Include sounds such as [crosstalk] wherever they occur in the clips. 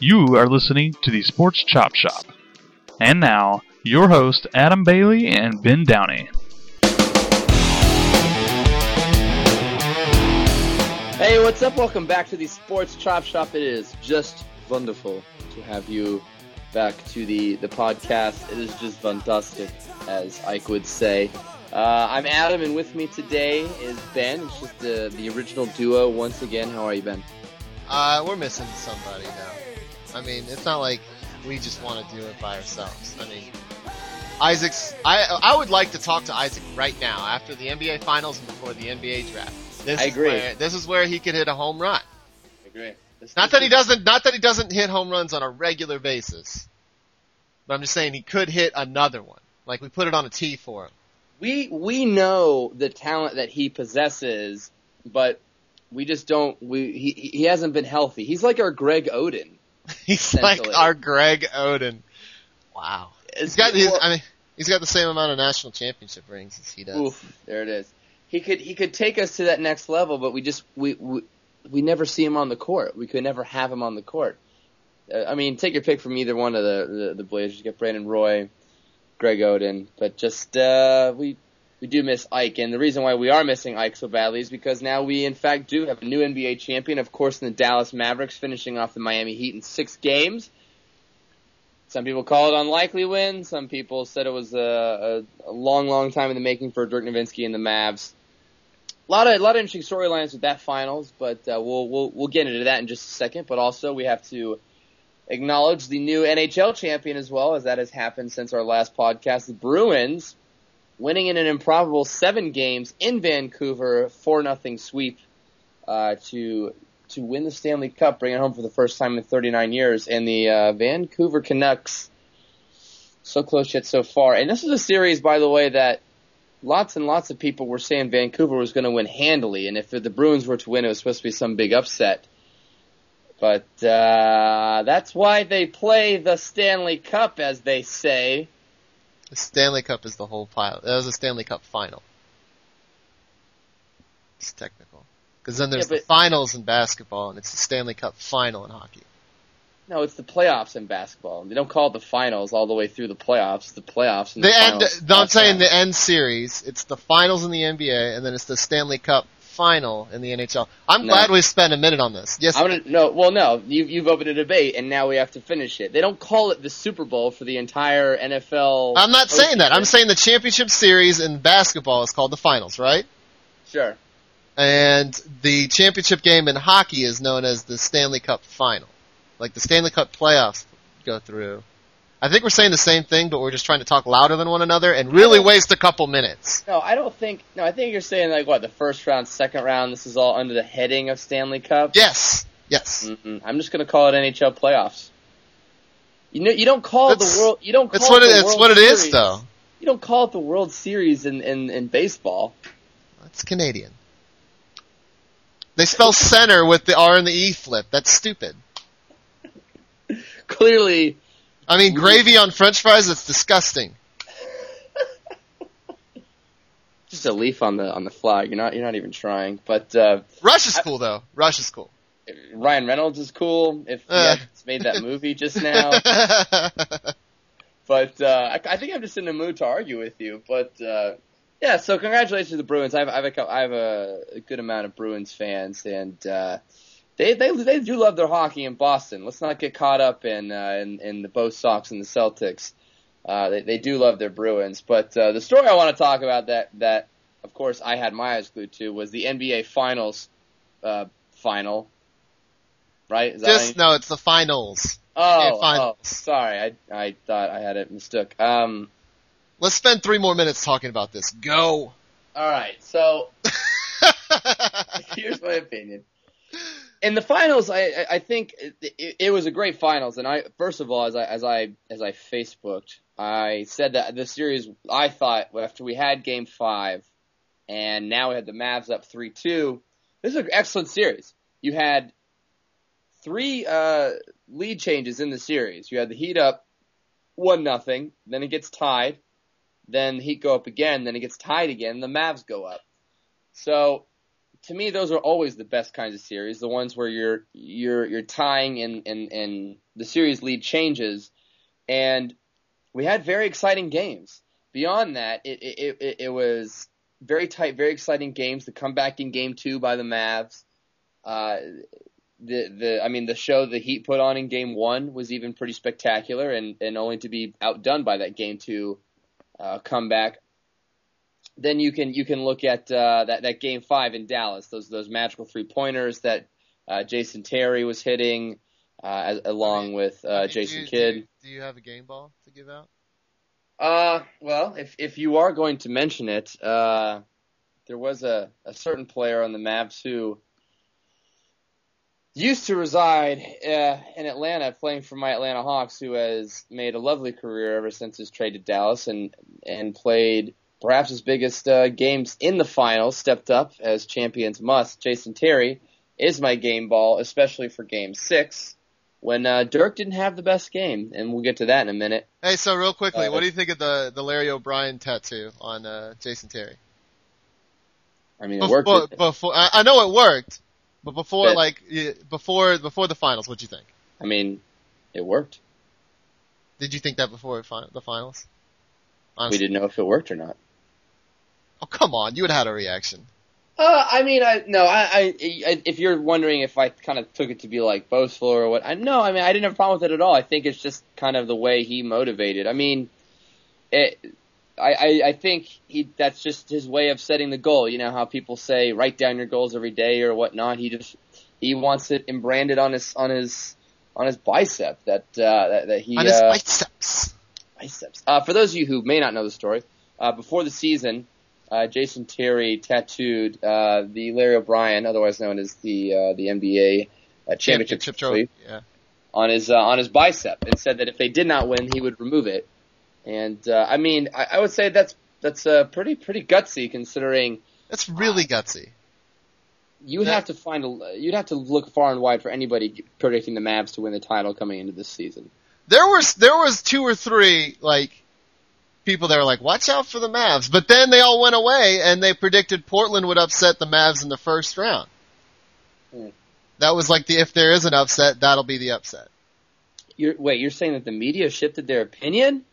You are listening to the Sports Chop Shop. And now, your host, Adam Bailey and Ben Downey. Hey, what's up? Welcome back to the Sports Chop Shop. It is just wonderful to have you back to the, the podcast. It is just fantastic, as Ike would say. Uh, I'm Adam, and with me today is Ben. It's just the, the original duo once again. How are you, Ben? Uh, we're missing somebody now. I mean, it's not like we just want to do it by ourselves. I mean, Isaac's. I I would like to talk to Isaac right now after the NBA Finals and before the NBA draft. This I is agree. where- this is where he could hit a home run. I agree. This- Not this that he doesn't. Not that he doesn't hit home runs on a regular basis. But I'm just saying he could hit another one. Like we put it on a tee for him. We we know the talent that he possesses, but we just don't. We he he hasn't been healthy. He's like our Greg Oden. [laughs] He's like our Greg Oden. Wow. He's got his. I mean, he's got the same amount of national championship rings as he does. Oof, there it is. He could he could take us to that next level, but we just we we, we never see him on the court. We could never have him on the court. Uh, I mean, take your pick from either one of the the, the Blazers. You get Brandon Roy, Greg Oden, but just uh, we we do miss Ike, and the reason why we are missing Ike so badly is because now we in fact do have a new NBA champion, of course, in the Dallas Mavericks, finishing off the Miami Heat in six games. Some people call it unlikely win. Some people said it was a, a, a long, long time in the making for Dirk Nowitzki and the Mavs. A lot of a lot of interesting storylines with that finals, but uh, we'll we'll we'll get into that in just a second. But also we have to acknowledge the new NHL champion as well, as that has happened since our last podcast. The Bruins winning in an improbable seven games in Vancouver, four nothing sweep uh, to to win the Stanley Cup, bring it home for the first time in 39 years, and the uh, Vancouver Canucks so close yet so far. And this is a series, by the way, that lots and lots of people were saying Vancouver was going to win handily, and if the Bruins were to win, it was supposed to be some big upset. But uh, that's why they play the Stanley Cup, as they say. The Stanley Cup is the whole pile. That was a Stanley Cup final. It's technical. Because then there's Yeah, the finals in basketball, and it's the Stanley Cup final in hockey. No, it's the playoffs in basketball. They don't call it the finals all the way through the playoffs. The playoffs. And The the end. I'm saying the end series. It's the finals in the NBA, and then it's the Stanley Cup final in the NHL. I'm No. glad we spent a minute on this. Yes, gonna no. Well, no. You've you've opened a debate, and now we have to finish it. They don't call it the Super Bowl for the entire NFL. I'm not saying that. I'm saying the championship series in basketball is called the finals, right? sure. and the championship game in hockey is known as the Stanley Cup final. Like the Stanley Cup playoffs go through. I think we're saying the same thing, but we're just trying to talk louder than one another and really waste a couple minutes. No, I don't think. No, I think you're saying like what the first round, second round. This is all under the heading of Stanley Cup. Yes, yes. Mm-mm. I'm just gonna call it NHL playoffs. You know, you don't call That's- the world. You don't call It's what it it's what it is, Series. though. You don't call it the World Series in in, in baseball. It's Canadian. They spell center with the R and the E flip. That's stupid. [laughs] Clearly, I mean, gravy on French fries. It's disgusting. [laughs] just a leaf on the on the flag. You're not you're not even trying. But uh, Rush is cool though. Rush is cool. Ryan Reynolds is cool. If he Uh. made that movie just now. [laughs] But uh, I, I think I'm just in the mood to argue with you. But uh, yeah, so congratulations to the Bruins. I have, I have, a, have a, a good amount of Bruins fans, and uh, they they they do love their hockey in Boston. Let's not get caught up in uh, in, in the Bo Sox and the Celtics. Uh, they they do love their Bruins. But uh, the story I want to talk about that that of course I had my eyes glued to was the NBA Finals uh, final. Right? Is that Just no, it's the finals. Oh, Finals. oh, sorry. I I thought I had it mistook. Um, Let's spend three more minutes talking about this. Go. all right. So [laughs] here's my opinion. In the finals, I I- think it, it, it was a great finals, and I first of all, as I as I as I Facebooked, I said that the series I thought after we had Game Five, and now we had the Mavs up three two. This is an excellent series. You had three uh, lead changes in the series. You had the Heat up one nothing, then it gets tied, then the Heat go up again, then it gets tied again, the Mavs go up. So to me, those are always the best kinds of series. The ones where you're you're you're tying and and and the series lead changes, and we had very exciting games. Beyond that, it it it, it was very tight, very exciting games. The comeback in Game Two by the Mavs. Uh, the the I mean the show the Heat put on in Game One was even pretty spectacular, and and only to be outdone by that Game Two uh, comeback then you can you can look at uh, that that game five in Dallas. Those those magical three pointers that uh, Jason Terry was hitting, uh, as, along with uh, Jason you, Kidd. Do you, do you have a game ball to give out? Uh, well, if if you are going to mention it, uh, there was a, a certain player on the Mavs who used to reside uh, in Atlanta, playing for my Atlanta Hawks, who has made a lovely career ever since his trade to Dallas, and and played perhaps his biggest uh, games in the finals, stepped up as champions must. Jason Terry is my game ball, especially for Game Six, when uh, Dirk didn't have the best game, and we'll get to that in a minute. Hey, so real quickly, Uh, what do you think of the the Larry O'Brien tattoo on uh, Jason Terry? I mean, it worked. Before, before I, know it worked, but before But- like before before the finals, what'd you think? I mean, it worked. Did you think that before the finals? We didn't know if it worked or not. Oh come on, you would have had a reaction. Uh, I mean, I no, I, I, I, if you're wondering if I kind of took it to be like boastful or what, I no, I mean, I didn't have a problem with it at all. I think it's just kind of the way he motivated. I mean, it, I, I, I think he that's just his way of setting the goal. You know how people say write down your goals every day or whatnot. He just he wants it embranded on his on his on his bicep that uh, that, that he on his uh, biceps. biceps. Uh, for those of you who may not know the story, uh, before the season, uh, Jason Terry tattooed uh, the Larry O'Brien, otherwise known as the uh, the NBA uh, championship Championship trophy. Yeah. on his uh, on his bicep, and said that if they did not win, he would remove it. And uh, I mean, I, I would say that's that's uh, pretty pretty gutsy considering That's really gutsy. you That- have to find a, you'd have to look far and wide for anybody predicting the Mavs to win the title coming into this season. There was there was two or three like people that were like, "Watch out for the Mavs," but then they all went away and they predicted Portland would upset the Mavs in the first round. Hmm. That was like the if there is an upset, that'll be the upset. You're, wait, you're saying that the media shifted their opinion?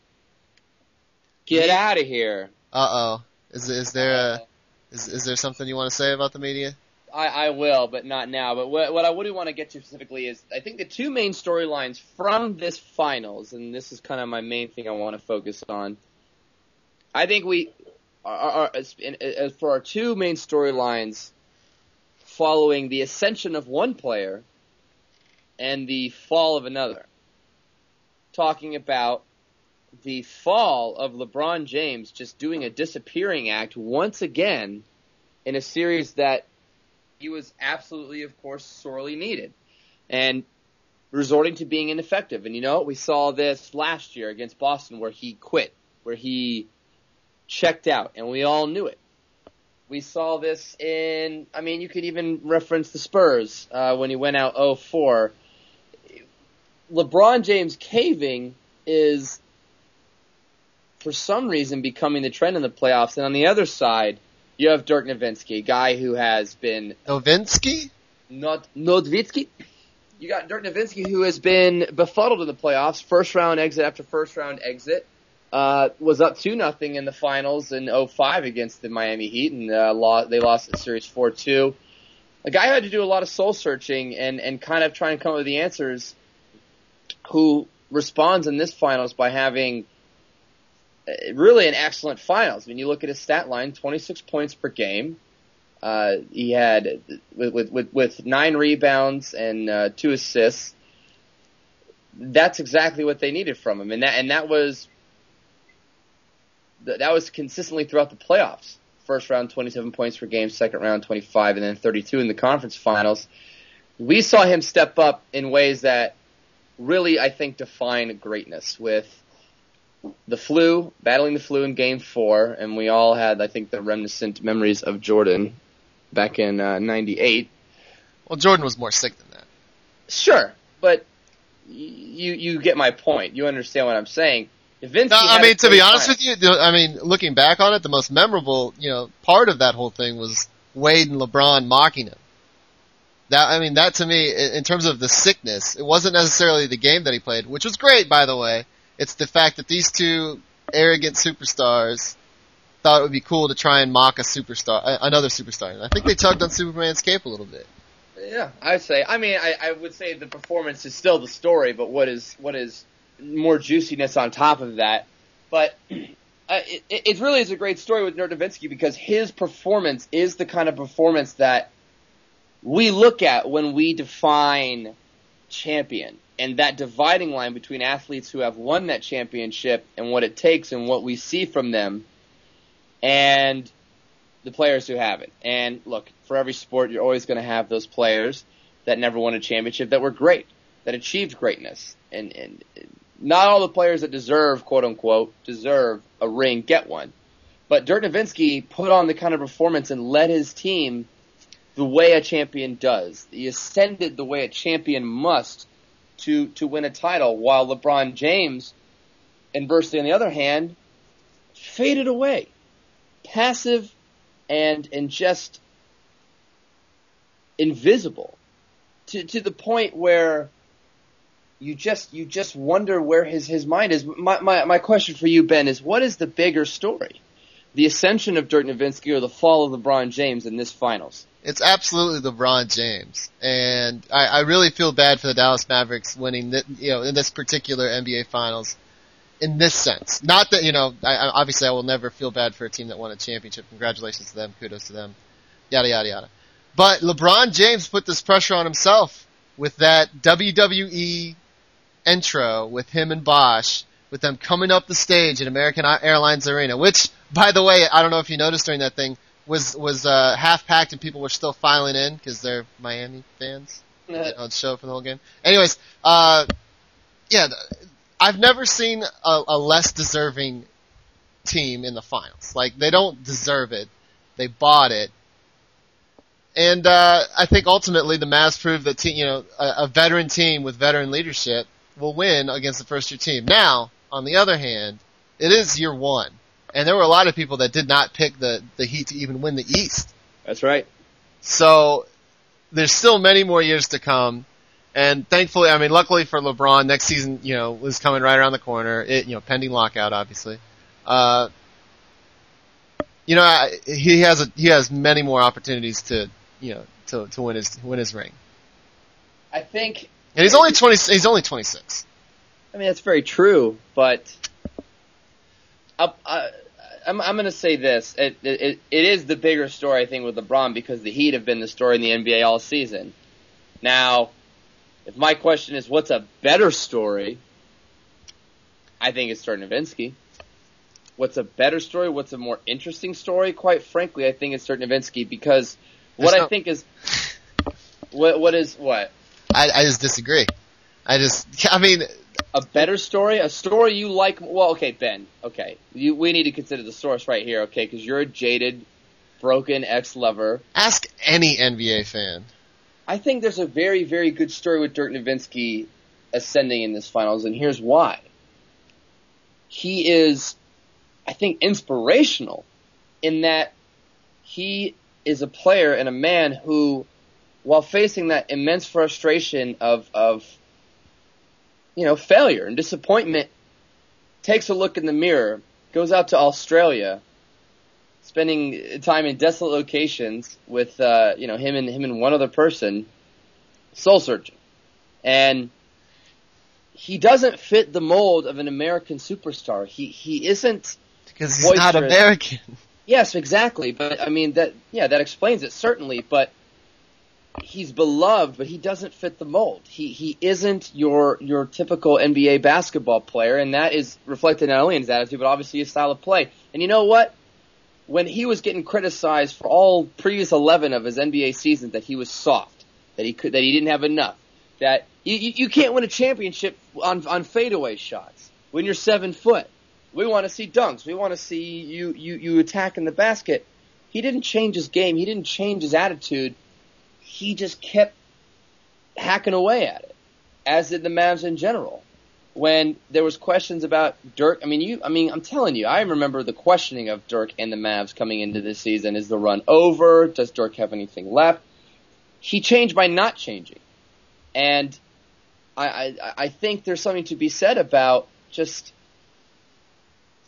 Get Me- out of here. Uh oh. Is is there a is is there something you want to say about the media? I, I will, but not now. But what, what I would want to get to specifically is I think the two main storylines from this finals, and this is kind of my main thing I want to focus on. I think we are, as, as for our two main storylines following the ascension of one player and the fall of another. Talking about the fall of LeBron James just doing a disappearing act once again in a series that he was absolutely, of course, sorely needed. And resorting to being ineffective. And you know, we saw this last year against Boston where he quit, where he checked out, and we all knew it. We saw this in, I mean, you could even reference the Spurs uh, when he went out 0-4. LeBron James caving is, for some reason, becoming the trend in the playoffs. And on the other side, you have Dirk Nowitzki, a guy who has been Novinsky? not Nowitzki. You got Dirk Nowitzki, who has been befuddled in the playoffs, first round exit after first round exit. Uh, was up two nothing in the finals in 05 against the Miami Heat, and uh, lost, they lost the series four two. A guy who had to do a lot of soul searching and and kind of try and come up with the answers. Who responds in this finals by having uh, really an excellent finals. When you look at his stat line, 26 points per game. Uh, he had with, with with with nine rebounds and uh, two assists. That's exactly what they needed from him, and that and that was th- that was consistently throughout the playoffs. First round, 27 points per game. Second round, 25, and then 32 in the conference finals. We saw him step up in ways that really, I think, define greatness. With the flu, battling the flu in Game Four, and we all had, I think, the reminiscent memories of Jordan back in uh, '98. Well, Jordan was more sick than that. Sure, but y- you you get my point. You understand what I'm saying. If Vince, No, had I a mean, to be honest final- with you, I mean, looking back on it, the most memorable, you know, part of that whole thing was Wade and LeBron mocking him. That I mean, that to me, in terms of the sickness, it wasn't necessarily the game that he played, which was great, by the way. It's the fact that these two arrogant superstars thought it would be cool to try and mock a superstar, another superstar. And I think they tugged on Superman's cape a little bit. Yeah, I'd say. I mean, I, I would say the performance is still the story, but what is what is more juiciness on top of that? But [clears throat] uh, it, it really is a great story with Nowitzki because his performance is the kind of performance that we look at when we define champion and that dividing line between athletes who have won that championship and what it takes and what we see from them and the players who haven't. And look, for every sport, you're always going to have those players that never won a championship that were great, that achieved greatness. And, and not all the players that deserve, quote unquote, deserve a ring get one. But Dirk Nowitzki put on the kind of performance and led his team the way a champion does. He ascended the way a champion must to, to win a title, while LeBron James, inversely on the other hand, faded away. Passive and, and just invisible to, to the point where you just, you just wonder where his, his mind is. My, my, my question for you, Ben, is what is the bigger story? The ascension of Dirk Nowitzki or the fall of LeBron James in this finals? It's absolutely LeBron James, and I, I really feel bad for the Dallas Mavericks winning, the, you know, in this particular NBA Finals. In this sense, not that you know, I, obviously I will never feel bad for a team that won a championship. Congratulations to them, kudos to them, yada yada yada. But LeBron James put this pressure on himself with that WWE intro with him and Bosh, with them coming up the stage at American Airlines Arena, which, by the way, I don't know if you noticed during that thing, was was uh, half packed and people were still filing in because they're Miami fans on show for the whole game. Anyways, uh, yeah, I've never seen a, a less deserving team in the finals. Like they don't deserve it, they bought it, and uh, I think ultimately the Mavs proved that te- you know a, a veteran team with veteran leadership will win against the first year team. Now, on the other hand, it is year one. And there were a lot of people that did not pick the, the Heat to even win the East. That's right. So there's still many more years to come. And thankfully, I mean, luckily for LeBron, next season, you know, is coming right around the corner. It, you know, pending lockout, obviously. Uh, you know, I, he has a, he has many more opportunities to, you know, to, to win his, win his ring. I think. And he's only 20, he's only 26. I mean, that's very true, but I, I, I'm, I'm going to say this. It, it, it is the bigger story, I think, with LeBron because the Heat have been the story in the NBA all season. Now, if my question is what's a better story, I think it's Dirk Nowitzki. What's a better story? What's a more interesting story? Quite frankly, I think it's Dirk Nowitzki because what I think is what what is what I, I just disagree. I just I mean a better story, a story you like. Well, okay, Ben. Okay, you, we need to consider the source right here. Okay, because you're a jaded, broken ex-lover. Ask any NBA fan. I think there's a very, very good story with Dirk Nowitzki ascending in this finals, and here's why. He is, I think, inspirational in that he is a player and a man who, while facing that immense frustration of of you know, failure and disappointment, takes a look in the mirror, goes out to Australia, spending time in desolate locations with, uh, you know, him and him and one other person, soul searching, and he doesn't fit the mold of an American superstar. He he isn't because he's boisterous. not American. Yes, exactly. But I mean that yeah, that explains it certainly. But he's beloved, but he doesn't fit the mold. He he isn't your your typical NBA basketball player, and that is reflected not only in his attitude, but obviously his style of play. And you know what? When he was getting criticized for all previous eleven of his NBA seasons, that he was soft, that he could, that he didn't have enough, that you you, can't win a championship on on fadeaway shots when you're seven foot. We want to see dunks. We want to see you you you attack in the basket. He didn't change his game. He didn't change his attitude he just kept hacking away at it, as did the Mavs in general. when there was questions about Dirk. I mean, you. I mean, I'm telling you, I remember the questioning of Dirk and the Mavs coming into this season. Is the run over? Does Dirk have anything left? He changed by not changing, and I I, I think there's something to be said about just.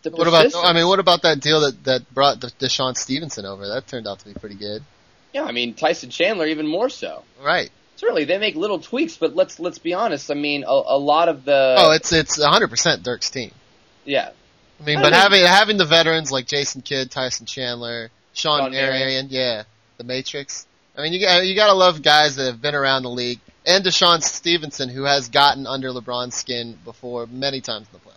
The What about? I mean, what about that deal that that brought DeShawn Stevenson over? That turned out to be pretty good. Yeah, I mean Tyson Chandler even more so. Right. Certainly, they make little tweaks, but let's let's be honest. I mean, a, a lot of the oh, it's it's 100% Dirk's team. yeah, I mean, I but having having the veterans like Jason Kidd, Tyson Chandler, Shawn, Shawn Marion. Marion, yeah, the Matrix. I mean, you got you got to love guys that have been around the league, and DeShawn Stevenson, who has gotten under LeBron's skin before many times in the playoffs.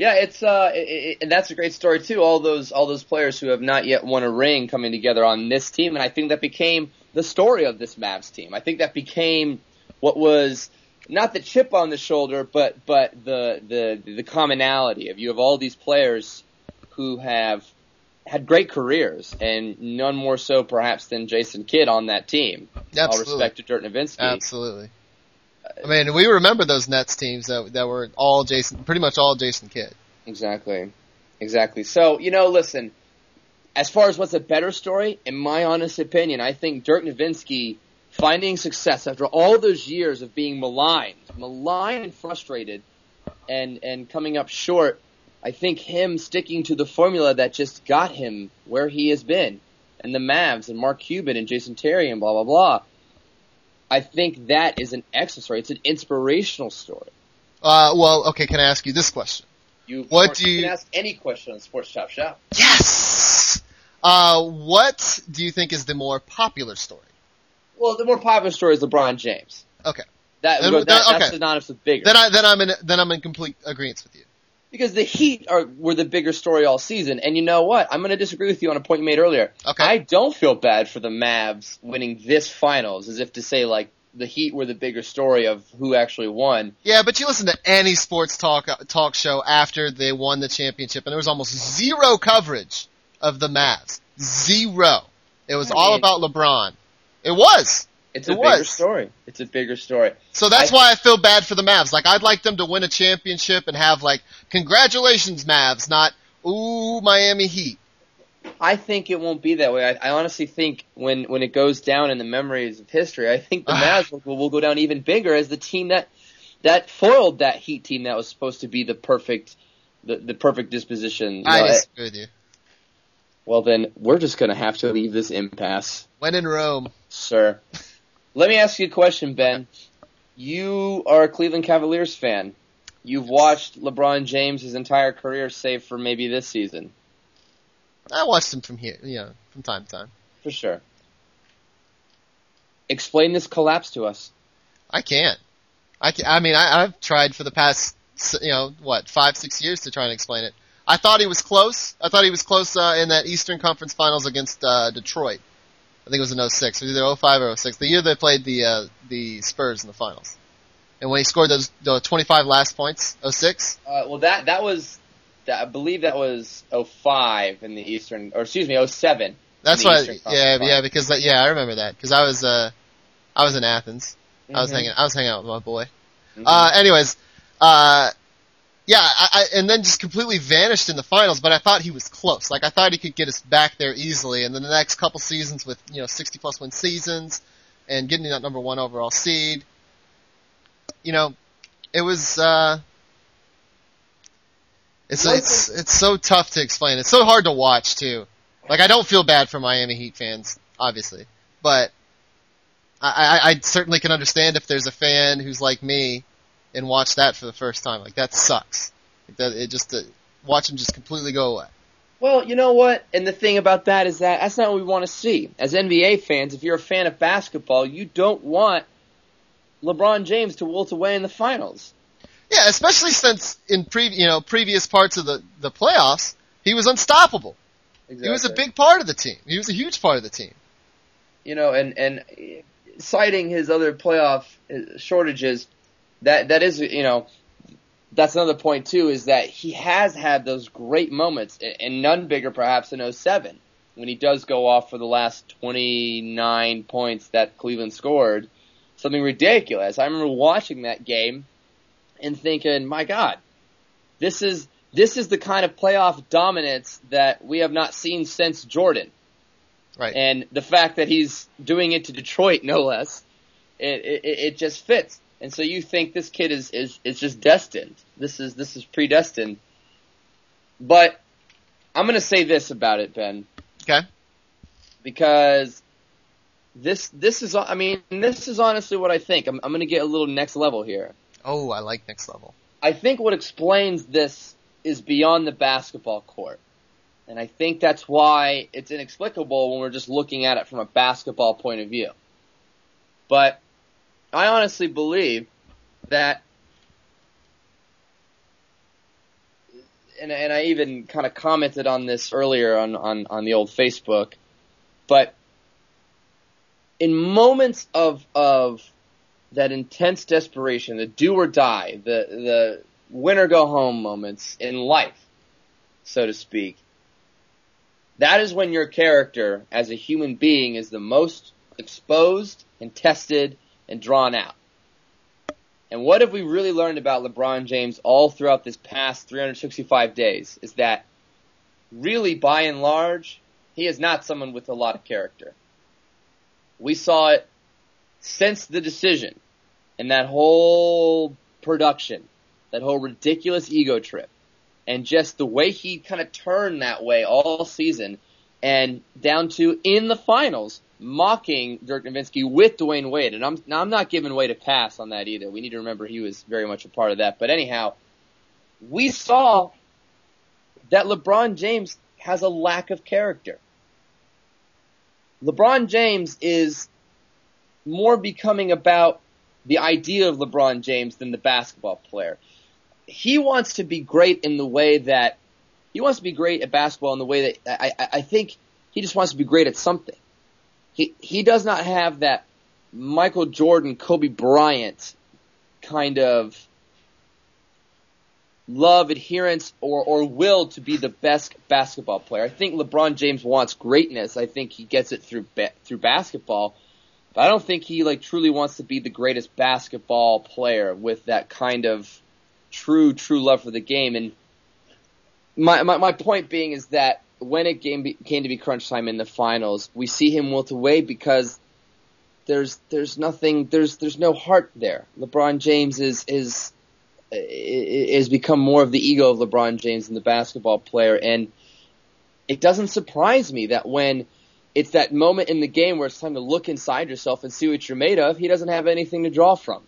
Yeah. It's uh, it, it, and that's a great story too. All those all those players who have not yet won a ring coming together on this team, and I think that became the story of this Mavs team. I think that became what was not the chip on the shoulder, but but the the the commonality of you have all these players who have had great careers, and none more so perhaps than Jason Kidd on that team. All Absolutely, respect to Dirk Nowitzki. absolutely. I mean, we remember those Nets teams that that were all Jason, pretty much all Jason Kidd. Exactly. Exactly. So, you know, listen, as far as what's a better story, in my honest opinion, I think Dirk Nowitzki finding success after all those years of being maligned, maligned and frustrated and, and coming up short, I think him sticking to the formula that just got him where he has been and the Mavs and Mark Cuban and Jason Terry and blah, blah, blah. I think that is an excellent story. It's an inspirational story. Uh, well, okay, can I ask you this question? You, What do you- can ask any question on Sports Chop Shop. Yes. Uh, what do you think is the more popular story? Well, the more popular story is LeBron James. Okay. That, Then- that then- that's okay. synonymous with bigger. Then I then I'm in then I'm in complete agreement with you. Because the Heat are were the bigger story all season. And you know what? I'm going to disagree with you on a point you made earlier. Okay. I don't feel bad for the Mavs winning this finals, as if to say like the Heat were the bigger story of who actually won. Yeah, but you listen to any sports talk talk show after they won the championship, and there was almost zero coverage of the Mavs. Zero. It was I all about LeBron. It was. It's a It bigger story. It's a bigger story. So that's I- why I feel bad for the Mavs. Like I'd like them to win a championship and have like congratulations Mavs, not ooh Miami Heat. I think it won't be that way. I, I honestly think when when it goes down in the memories of history, I think the [sighs] Mavs will, will go down even bigger as the team that that foiled that Heat team that was supposed to be the perfect the, the perfect disposition. I disagree with you. well, then we're just going to have to leave this impasse, When in Rome. sir. Let me ask you a question, Ben. You are a Cleveland Cavaliers fan. You've watched LeBron James his entire career, save for maybe this season, I watched him from here, you know, from time to time. for sure. Explain this collapse to us. I can't. I can, I mean, I, I've tried for the past, s- you know, what, five, six years to try and explain it. I thought he was close. I thought he was close uh, in that Eastern Conference Finals against uh, Detroit. I think it was in 06. It was either 05 or 06. The year they played the uh, the Spurs in the finals. And when he scored those the 25 last points, 06. Uh, well, that that was, that, I believe that was 05 in the Eastern, or excuse me, 07. That's why. Conference Yeah, yeah, because that, yeah, I remember that because I was uh, I was in Athens. I was Mhm. hanging I was hanging out with my boy. Mhm. Uh, anyways, uh, yeah, I, I, and then just completely vanished in the finals. But I thought he was close. Like I thought he could get us back there easily. And then the next couple seasons with you know 60 plus win seasons and getting that number one overall seed, you know, it was. Uh, it's it's it's so tough to explain. It's so hard to watch too. Like I don't feel bad for Miami Heat fans, obviously, but I, I, I certainly can understand if there's a fan who's like me and watch that for the first time. Like that sucks. Like, that it just uh, watch him just completely go away. Well, you know what? And the thing about that is that that's not what we want to see. As NBA fans, if you're a fan of basketball, you don't want LeBron James to wilt away in the finals. Yeah, especially since in pre you know previous parts of the the playoffs he was unstoppable. Exactly. He was a big part of the team. He was a huge part of the team. you know, and and citing his other playoff uh, shortages, that that is you know, that's another point too is that he has had those great moments, and none bigger perhaps in 07 when he does go off for the last 29 points that Cleveland scored, something ridiculous. I remember watching that game, and thinking, my God, this is, this is the kind of playoff dominance that we have not seen since Jordan. Right. And the fact that he's doing it to Detroit, no less, it, it, it just fits. And so you think this kid is, is, is just destined. This is, this is predestined. But I'm gonna say this about it, Ben. Okay. Because this, this is, I mean, this is honestly what I think. I'm, I'm gonna get a little next level here. Oh, I like next level. I think what explains this is beyond the basketball court. And I think that's why it's inexplicable when we're just looking at it from a basketball point of view. But I honestly believe that, and, and I even kind of commented on this earlier on, on, on the old Facebook, but in moments of, of that intense desperation, the do or die, the, the win or go home moments in life, so to speak, that is when your character as a human being is the most exposed and tested and drawn out. And what have we really learned about LeBron James all throughout this past 365 days is that really by and large, he is not someone with a lot of character. We saw it since the decision and that whole production, that whole ridiculous ego trip and just the way he kind of turned that way all season and down to in the finals mocking Dirk Nowitzki with Dwyane Wade. And I'm, now I'm not giving Wade a pass on that either. We need to remember he was very much a part of that. But anyhow, we saw that LeBron James has a lack of character. LeBron James is more becoming about the idea of LeBron James than the basketball player. He wants to be great in the way that he wants to be great at basketball in the way that I, I, I think he just wants to be great at something. He he does not have that Michael Jordan, Kobe Bryant kind of love, adherence, or, or will to be the best basketball player. I think LeBron James wants greatness. I think he gets it through through basketball. But I don't think he like truly wants to be the greatest basketball player with that kind of true, true love for the game. And my, my, my point being is that when it came to be crunch time in the finals, we see him wilt away because there's there's nothing there's there's no heart there. LeBron James is is is become more of the ego of LeBron James than the basketball player, and it doesn't surprise me that when it's that moment in the game where it's time to look inside yourself and see what you're made of, he doesn't have anything to draw from.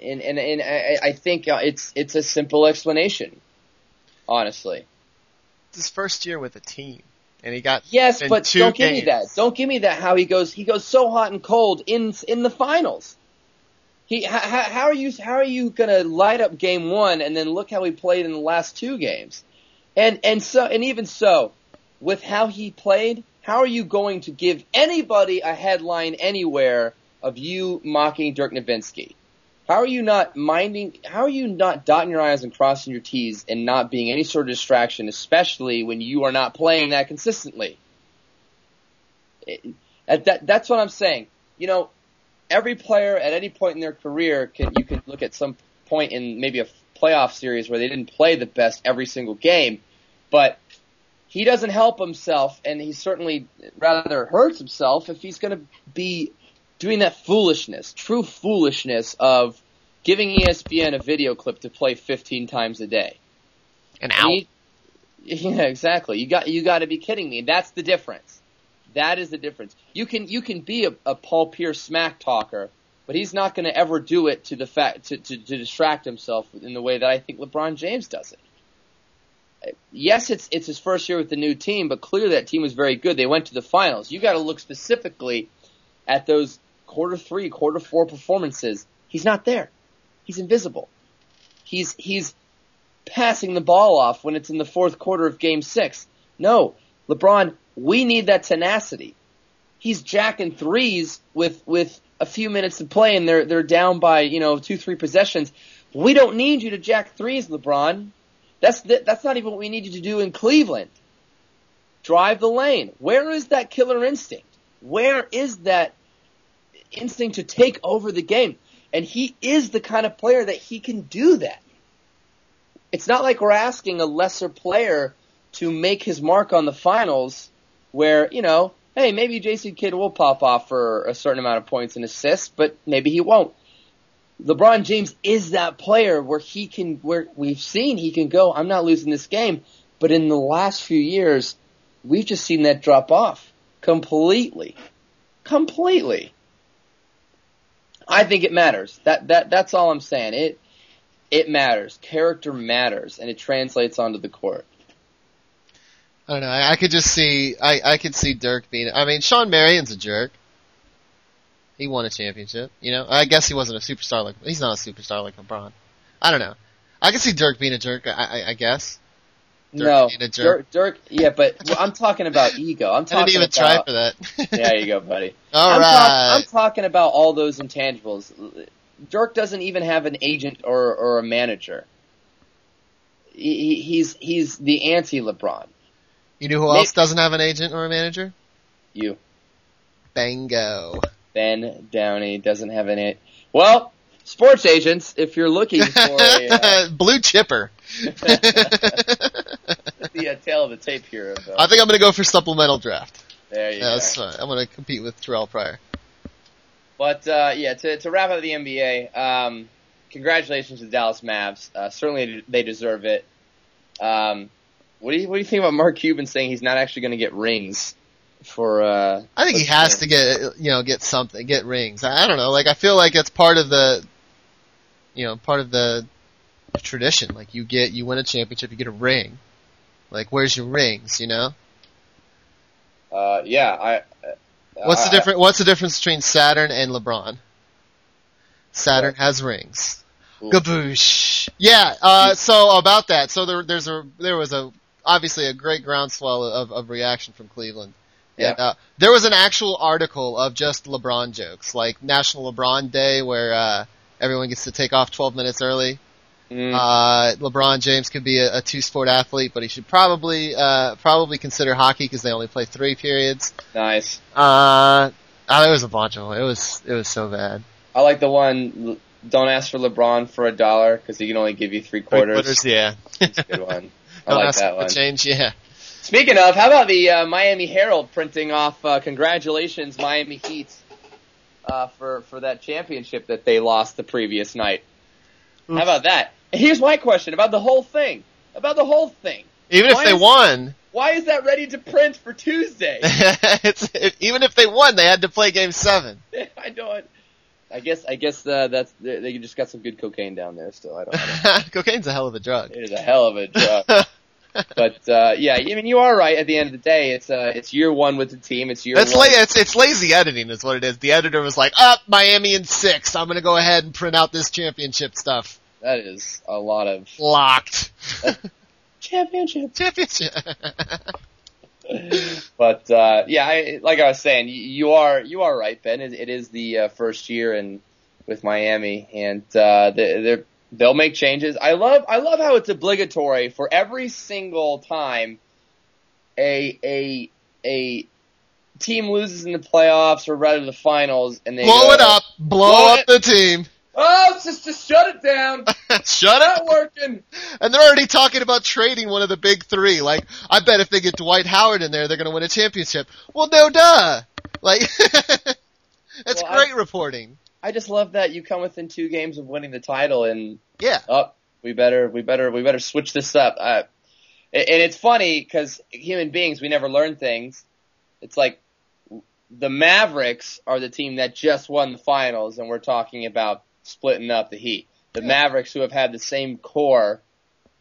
And and and I, I think uh, it's it's a simple explanation honestly. It's his first year with a team, and he got yes, but don't give me that. Don't give me that. How he goes, he goes so hot and cold in in the finals. He how, how are you how are you gonna light up game one and then look how he played in the last two games, and and so and even so, with how he played, how are you going to give anybody a headline anywhere of you mocking Dirk Nowitzki? How are you not minding? How are you not dotting your I's and crossing your T's and not being any sort of distraction, especially when you are not playing that consistently? It, that that's what I'm saying. You know, every player at any point in their career can you can look at some point in maybe a playoff series where they didn't play the best every single game, but he doesn't help himself, and he certainly rather hurts himself if he's going to be doing that foolishness, true foolishness of giving ESPN a video clip to play 15 times a day. And out. He- yeah, exactly. You got you got to be kidding me. That's the difference. That is the difference. You can you can be a, a Paul Pierce smack talker, but he's not going to ever do it to the fact to, to to distract himself in the way that I think LeBron James does it. Yes, it's it's his first year with the new team, but clearly that team was very good. They went to the finals. You got to look specifically at those quarter three, quarter four performances. He's not there. He's invisible. He's he's passing the ball off when it's in the fourth quarter of game six. No, LeBron, we need that tenacity. He's jacking threes with, with a few minutes to play and they're, they're down by, you know, two, three possessions. We don't need you to jack threes, LeBron. That's, th- that's not even what we need you to do in Cleveland. Drive the lane. Where is that killer instinct? Where is that instinct to take over the game? And he is the kind of player that he can do that. It's not like we're asking a lesser player to make his mark on the finals where, you know, hey, maybe Jason Kidd will pop off for a certain amount of points and assists, but maybe he won't. LeBron James is that player where he can, where we've seen he can go, I'm not losing this game. But in the last few years, we've just seen that drop off completely. Completely. I think it matters. That, that, that's all I'm saying. It, it matters. Character matters and it translates onto the court. I don't know. I, I could just see. I I could see Dirk being. I mean, Shawn Marion's a jerk. He won a championship. You know. I guess he wasn't a superstar like. He's not a superstar like LeBron. I don't know. I could see Dirk being a jerk. I I, I guess. Dirk no, being a jerk. Dirk, Dirk. Yeah, but well, I'm talking about ego. I'm [laughs] I talking didn't even about. try for that. [laughs] there you go, buddy. All I'm, right. talk- I'm talking about all those intangibles. Dirk doesn't even have an agent or or a manager. He, he- he's he's the anti LeBron. you know who Maybe- else doesn't have an agent or a manager? You Bango. Ben Downey doesn't have an any. Well, sports agents, if you're looking for a, uh, [laughs] Blue chipper. [laughs] the uh, tail of the tape here. Of, uh, I think I'm gonna go for supplemental draft. there you Yeah, go. that's fine. I'm gonna compete with Terrell Pryor. But uh, yeah, to, to wrap up the NBA, um, congratulations to the Dallas Mavs. Uh, certainly they deserve it. Um, what do you what do you think about Mark Cuban saying he's not actually going to get rings for? Uh, I think he has to get you know get something, get rings. I I don't know. Like I feel like it's part of the, you know, part of the tradition. Like you get you win a championship, you get a ring. Like where's your rings? You know. Uh, yeah, I. uh, What's the difference? What's the difference between Saturn and LeBron? Saturn has rings. Ooh. Gaboosh. Yeah. Uh, so about that. So there, there's a there was a obviously a great groundswell of, of reaction from Cleveland. Yeah. And, uh, there was an actual article of just LeBron jokes, like National LeBron Day, where uh, everyone gets to take off 12 minutes early. Mm, Uh, LeBron James could be a, a two-sport athlete, but he should probably uh, probably consider hockey because they only play three periods. nice. Uh, oh, there was a bunch of them. It was it was so bad. I like the one. Don't ask for LeBron for a dollar because he can only give you three quarters. yeah. [laughs] That's a good one. I like that one. Change, yeah. Speaking of, how about the uh, Miami Herald printing off uh, congratulations Miami Heat uh, for for that championship that they lost the previous night. How about that? Here's my question about the whole thing. About the whole thing. Even Why if they is- won, Why is that ready to print for Tuesday? [laughs] it's even if they won, they had to play Game Seven. [laughs] I don't. I guess I guess uh, that's they they just got some good cocaine down there still. I don't. I don't [laughs] Cocaine's a hell of a drug. it is a hell of a drug. But uh, yeah, I mean you are right. At the end of the day, it's uh, it's year one with the team. It's year It's one. la- it's it's lazy editing, is what it is. The editor was like, "Up, Miami in six. I'm gonna go ahead and print out this championship stuff. That is a lot of Locked [laughs] championship. championship." [laughs] But uh, yeah, I, like I was saying, you, are you are right, Ben. It, it is the uh, first year in with Miami, and uh, they, they'll make changes. I love I love how it's obligatory for every single time a a a team loses in the playoffs or rather the finals, and they blow go, it up, blow, Blow up it- the team. Oh, just just shut it down. [laughs] Shut Not working. And they're already talking about trading one of the big three. Like, I bet if they get Dwight Howard in there, they're gonna win a championship. Well, no, duh. Like, [laughs] that's Well, I- great reporting. I just love that you come within two games of winning the title, and Yeah. oh, we better, we better, we better switch this up. Uh, and it's funny because human beings, we never learn things. It's like the Mavericks are the team that just won the finals, and we're talking about splitting up the Heat. The Mavericks who have had the same core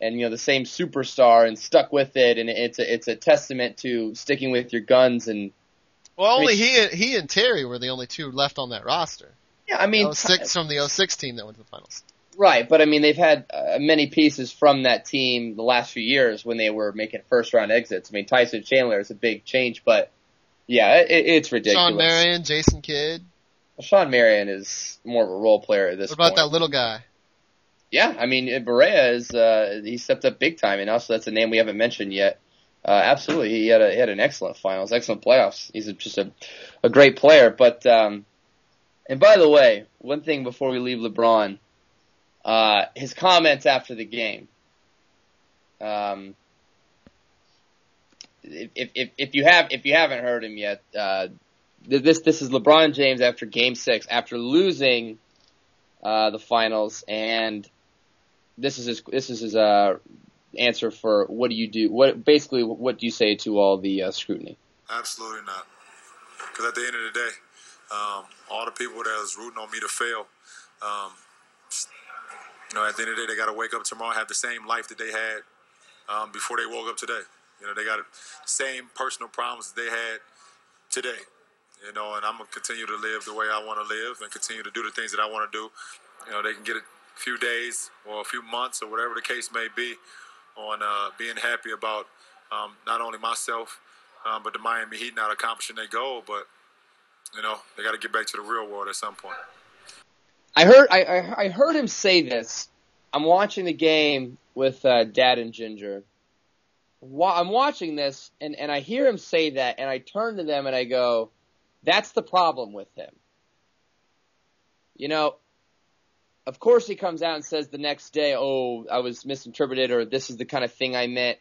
and you know the same superstar and stuck with it, and it's a it's a testament to sticking with your guns and Well, only mean- he he and Terry were the only two left on that roster. yeah, I mean Oh six from the 06 team that went to the finals. Right, but I mean they've had uh, many pieces from that team the last few years when they were making first round exits. I mean Tyson Chandler is a big change, but yeah, it, it's ridiculous. Shawn Marion, Jason Kidd. Shawn Marion is more of a role player at this What about point. that little guy? Yeah, I mean Barea is uh, he stepped up big time, and also that's a name we haven't mentioned yet. Uh, absolutely, he had a, he had an excellent finals, excellent playoffs. He's a, just a a great player, but um, And by the way, one thing before we leave LeBron, uh, his comments after the game. Um, if, if if you have if you haven't heard him yet, uh, this this is LeBron James after Game Six after losing uh, the finals, and this is his this is his uh, answer for what do you do? What basically what do you say to all the uh, scrutiny? Absolutely not. Because at the end of the day, um, all the people that was rooting on me to fail, um, you know, at the end of the day, they got to wake up tomorrow have the same life that they had um, before they woke up today. You know, they got the same personal problems that they had today. You know, and I'm gonna continue to live the way I want to live and continue to do the things that I want to do. You know, they can get a few days or a few months or whatever the case may be on uh, being happy about um, not only myself um, but the Miami Heat not accomplishing their goal. But you know, they got to get back to the real world at some point. I heard I, I, heard him say this. I'm watching the game with uh, Dad and Ginger. While I'm watching this and, and I hear him say that and I turn to them and I go, that's the problem with him. You know, of course he comes out and says the next day, oh, I was misinterpreted or this is the kind of thing I meant.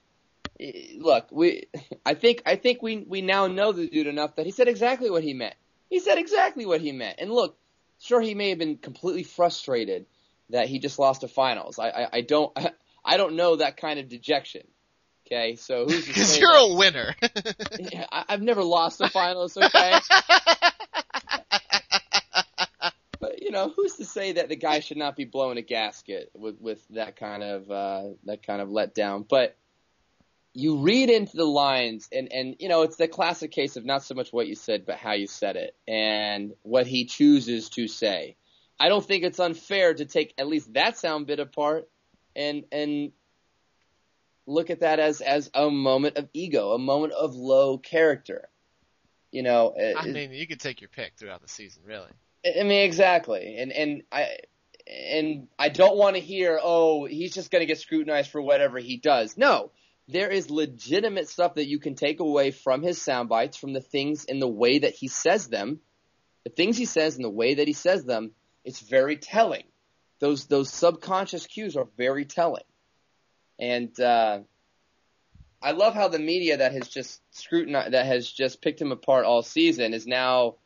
Look, we, I think, I think we, we now know the dude enough that he said exactly what he meant. He said exactly what he meant. And look, sure he may have been completely frustrated that he just lost a finals. I, I, I don't, [laughs] I don't know that kind of dejection. Okay, so who's because [laughs] you're a winner. [laughs] [laughs] yeah, I, have never lost a finals. Okay. but you know, who's to say that the guy should not be blowing a gasket with with that kind of uh, that kind of letdown? But you read into the lines, and and you know, it's the classic case of not so much what you said, but how you said it, and what he chooses to say. I don't think it's unfair to take at least that sound bit apart and and look at that as as a moment of ego, a moment of low character. You know, uh, I mean, you could take your pick throughout the season, really. I mean, exactly, and and I and I don't want to hear, oh, he's just going to get scrutinized for whatever he does. No, there is legitimate stuff that you can take away from his sound bites, from the things in the way that he says them, the things he says and the way that he says them. It's very telling. Those those subconscious cues are very telling. And uh, I love how the media that has just scrutinized, that has just picked him apart all season, is now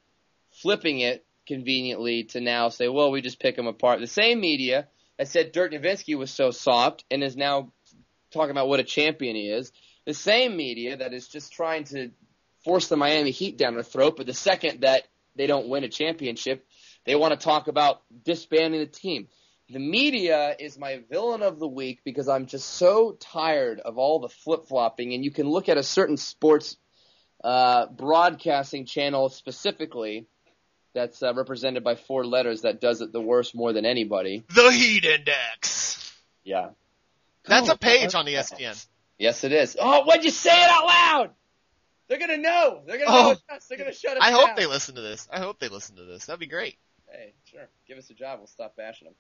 flipping it conveniently to now say, well, we just pick him apart. The same media that said Dirk Nowitzki was so soft and is now talking about what a champion he is. The same media that is just trying to force the Miami Heat down their throat, but the second that they don't win a championship, they want to talk about disbanding the team the media is my villain of the week because I'm just so tired of all the flip flopping. And you can look at a certain sports uh, broadcasting channel specifically that's uh, represented by four letters that does it the worst more than anybody. The Heat Index. Yeah. That's oh, a page on the ESPN. Yes, it is. Oh, what'd you say it out loud? They're gonna know. They're gonna oh, know us. They're gonna shut us I down. hope they listen to this. I hope they listen to this. That'd be great. Hey, sure. Give us a job. We'll stop bashing them.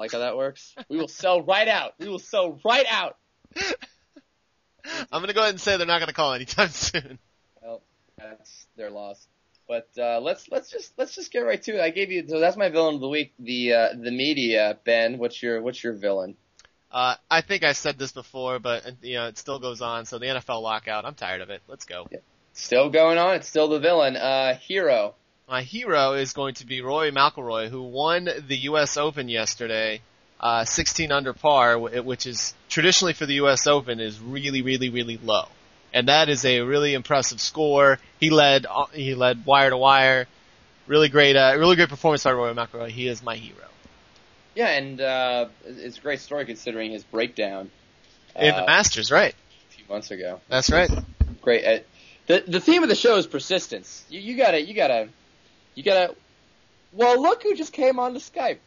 Like how that works? We will sell right out. We will sell right out. [laughs] I'm gonna go ahead and say they're not gonna call anytime [laughs] soon. Well, that's their loss. But uh, let's let's just let's just get right to it. I gave you so that's my villain of the week. The uh, the media. Ben, what's your what's your villain? Uh, I think I said this before, but you know it still goes on. So the NFL lockout. I'm tired of it. Let's go. Yeah. Still going on. It's still the villain. Uh, hero my hero is going to be Rory McIlroy, who won the U.S. Open yesterday, uh, 16 under par, which is traditionally for the U.S. Open is really, really, really low, and that is a really impressive score. He led, uh, he led wire to wire. Really great, uh, really great performance by Rory McIlroy. He is my hero. Yeah, and uh, it's a great story considering his breakdown in the uh, Masters, right? A few months ago. That's right. Great. Uh, the the theme of the show is persistence. You, you gotta you gotta you gotta. Well, look who just came on the Skype.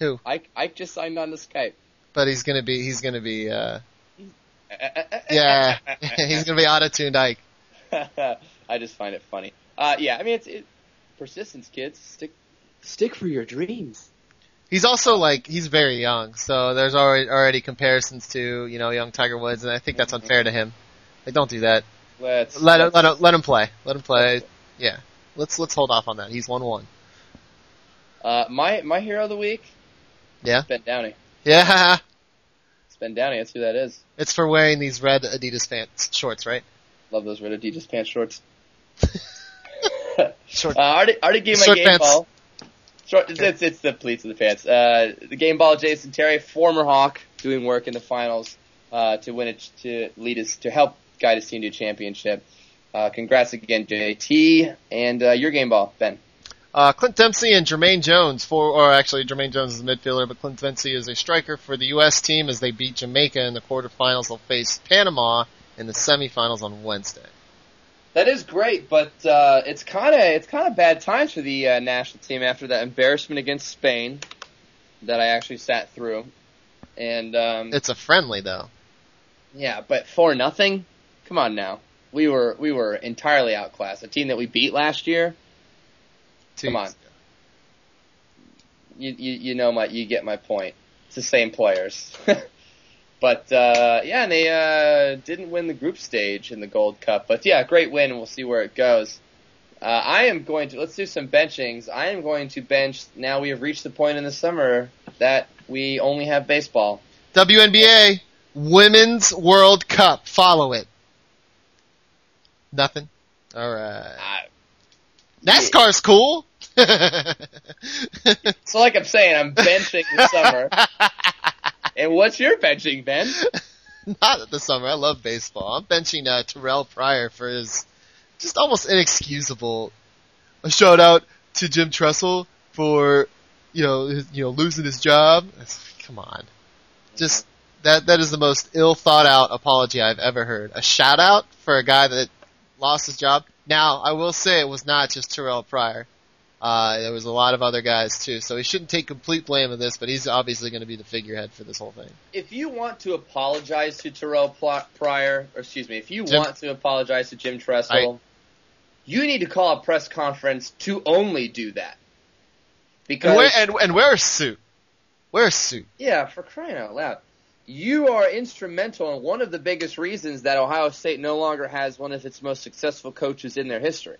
Who? Ike. Ike just signed on the Skype. But he's gonna be. He's gonna be. uh [laughs] Yeah, [laughs] he's gonna be auto-tuned Ike. [laughs] I just find it funny. Uh, yeah, I mean it's it, persistence, kids. Stick, stick for your dreams. He's also like he's very young, so there's already already comparisons to you know young Tiger Woods, and I think that's unfair to him. Like, don't do that. Let's let let's, him let him let him play. Let him play. Yeah. Let's let's hold off on that. He's one one. Uh, my my hero of the week. Yeah? Ben Downey. Yeah, [laughs] It's Ben Downey. That's who that is. it's for wearing these red Adidas pants shorts, right? Love those red Adidas pants shorts. Short. [laughs] Uh, I already, already gave my game pants. ball. Short, it's, it's, it's the pleats of the pants. Uh, the game ball, Jason Terry, former Hawk, doing work in the finals uh, to win it, to lead us, to help guide his team to a championship. Uh, congrats again, JT, and uh, your game ball, Ben. Uh, Clint Dempsey and Jermaine Jones for, or actually Jermaine Jones is a midfielder, but Clint Dempsey is a striker for the U.S. team as they beat Jamaica in the quarterfinals. They'll face Panama in the semifinals on Wednesday. That is great, but uh, it's kind of it's kind of bad times for the uh, national team after that embarrassment against Spain that I actually sat through, and um, It's a friendly though. Yeah, but for nothing. Come on now. We were we were entirely outclassed. A team that we beat last year. Two Come on. You you you know my you get my point. It's the same players. [laughs] but uh, yeah, and they uh, didn't win the group stage in the Gold Cup. But yeah, great win. and We'll see where it goes. Uh, I am going to let's do some benchings. I am going to bench. Now we have reached the point in the summer that we only have baseball. WNBA Women's World Cup. Follow it. Nothing. All right. Uh, NASCAR's cool. [laughs] So like I'm saying, I'm benching the summer. [laughs] And what's your benching, Ben? Not the summer. I love baseball. I'm benching uh, Terrell Pryor for his just almost inexcusable. A shout out to Jim Tressel for you know his, you know losing his job. Come on, just that that is the most ill thought out apology I've ever heard. A shout out for a guy that lost his job. Now I will say it was not just Terrell Pryor. Uh, there was a lot of other guys too, so he shouldn't take complete blame of this, but he's obviously going to be the figurehead for this whole thing. If you want to apologize to Terrell Pryor, or excuse me, if you Jim- want to apologize to Jim Tressel, you need to call a press conference to only do that. And Because wear, and, and wear a suit. Wear a suit. Yeah, for crying out loud. You are instrumental in one of the biggest reasons that Ohio State no longer has one of its most successful coaches in their history.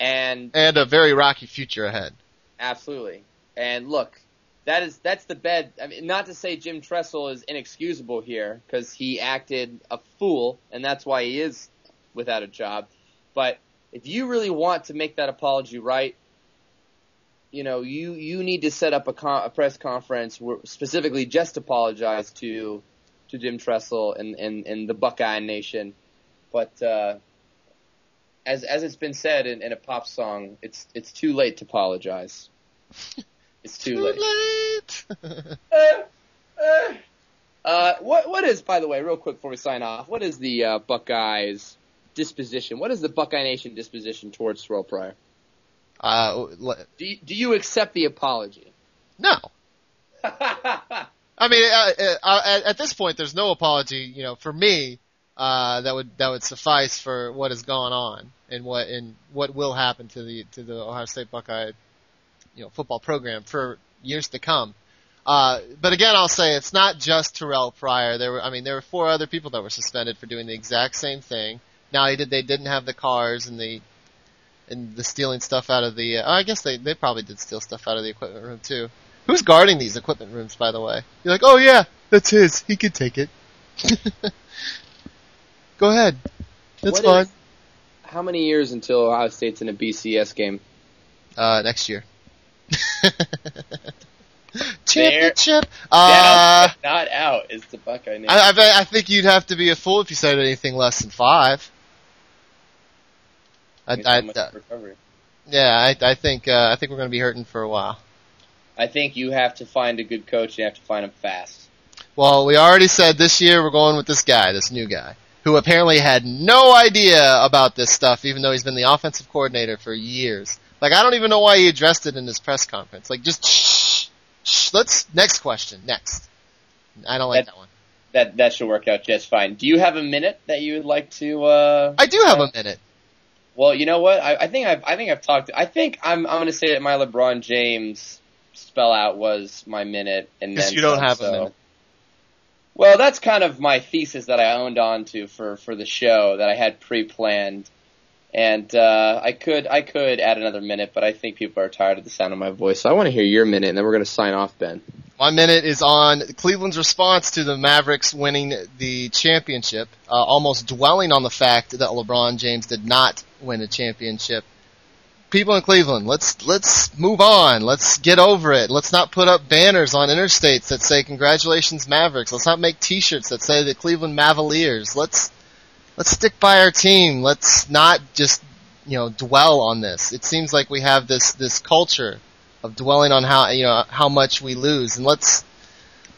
And And a very rocky future ahead. absolutely. And look, that is that's the bed. I mean, not to say Jim Tressel is inexcusable here because he acted a fool, and that's why he is without a job. But if you really want to make that apology right, you know, you you need to set up a, con- a press conference where, specifically just to apologize to to Jim Tressel and and, and the Buckeye Nation. But uh, as as it's been said in, in a pop song, it's it's too late to apologize. [laughs] It's too, late. late. [laughs] Uh, what what is, by the way, real quick before we sign off, what is the uh, Buckeyes disposition? What is the Buckeye Nation disposition towards Terrell Pryor? Uh, Do you, do you accept the apology? no. [laughs] I mean, uh, uh, uh, at, at this point, there's no apology. You know, for me, uh, that would that would suffice for what has gone on and what and what will happen to the to the Ohio State Buckeye, you know, football program for years to come. Uh, but again, I'll say it's not just Terrell Pryor. There were, I mean, there were four other people that were suspended for doing the exact same thing. Now, they did, they didn't have the cars and the, and the stealing stuff out of the, uh, I guess they, they probably did steal stuff out of the equipment room too. Who's guarding these equipment rooms, by the way? You're like, oh yeah, that's his. He could take it. [laughs] Go ahead. That's What fine. is- how many years until Ohio State's in a BCS game? Uh, next year. [laughs] Championship. Uh, not out is the Buckeye Nation. I, I, I think you'd have to be a fool if you said anything less than five. I, I, so uh, recovery. yeah, I, I think uh, I think we're going to be hurting for a while. I think you have to find a good coach. You have to find him fast. Well, we already said this year we're going with this guy, this new guy, who apparently had no idea about this stuff, even though he's been the offensive coordinator for years. Like, I don't even know why he addressed it in his press conference. Like, just shh, shh. Let's next question. Next. I don't like That- that one. That that should work out just fine. Do you have a minute that you would like to? Uh, I do have a minute. Well, you know what? I, I think I've I think I've talked. I think I'm I'm going to say that my LeBron James spell out was my minute, and then you don't have a minute. Well, that's kind of my thesis that I owned on to for for the show that I had pre-planned, And uh, I could I could add another minute, but I think people are tired of the sound of my voice. So I want to hear your minute, and then we're going to sign off, Ben. My minute is on Cleveland's response to the Mavericks winning the championship, uh, almost dwelling on the fact that LeBron James did not win a championship. People in Cleveland, let's let's move on. Let's get over it. Let's not put up banners on interstates that say "Congratulations Mavericks." Let's not make T-shirts that say the Cleveland Mavaliers. Let's let's stick by our team. Let's not just you know dwell on this. It seems like we have this this culture of dwelling on how you know how much we lose, and let's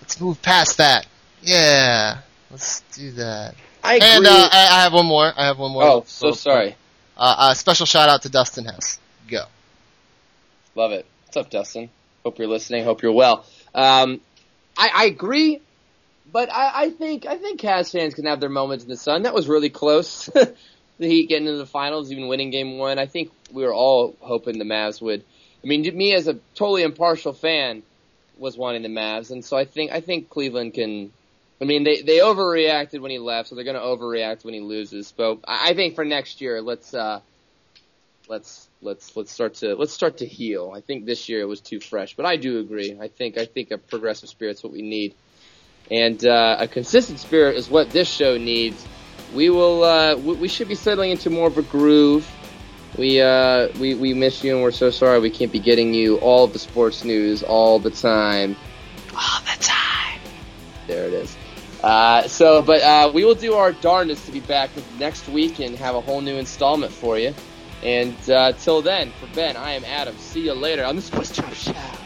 let's move past that. Yeah, let's do that. I agree. And uh, I, I have one more. I have one more. oh, so sorry. Uh, a special shout out to Dustin Hess. Go. Love it. What's up, Dustin? Hope you're listening. Hope you're well. Um, I, I agree, but I, I think I think Cavs fans can have their moments in the sun. That was really close. [laughs] the Heat getting into the finals, even winning Game One. I think we were all hoping the Mavs would. I mean, me as a totally impartial fan was wanting the Mavs, and so I think I think Cleveland can. I mean, they they overreacted when he left, so they're going to overreact when he loses. But I think for next year, let's uh, let's let's let's start to let's start to heal. I think this year it was too fresh, but I do agree. I think I think a progressive spirit's what we need, and uh, a consistent spirit is what this show needs. We will uh, we, we should be settling into more of a groove. We uh we we miss you and we're so sorry we can't be getting you all of the sports news all the time. All the time. There it is. Uh, so, but uh, we will do our darndest to be back next week and have a whole new installment for you. And uh, till then, for Ben, I am Adam. See you later on the Sports Chop Shop.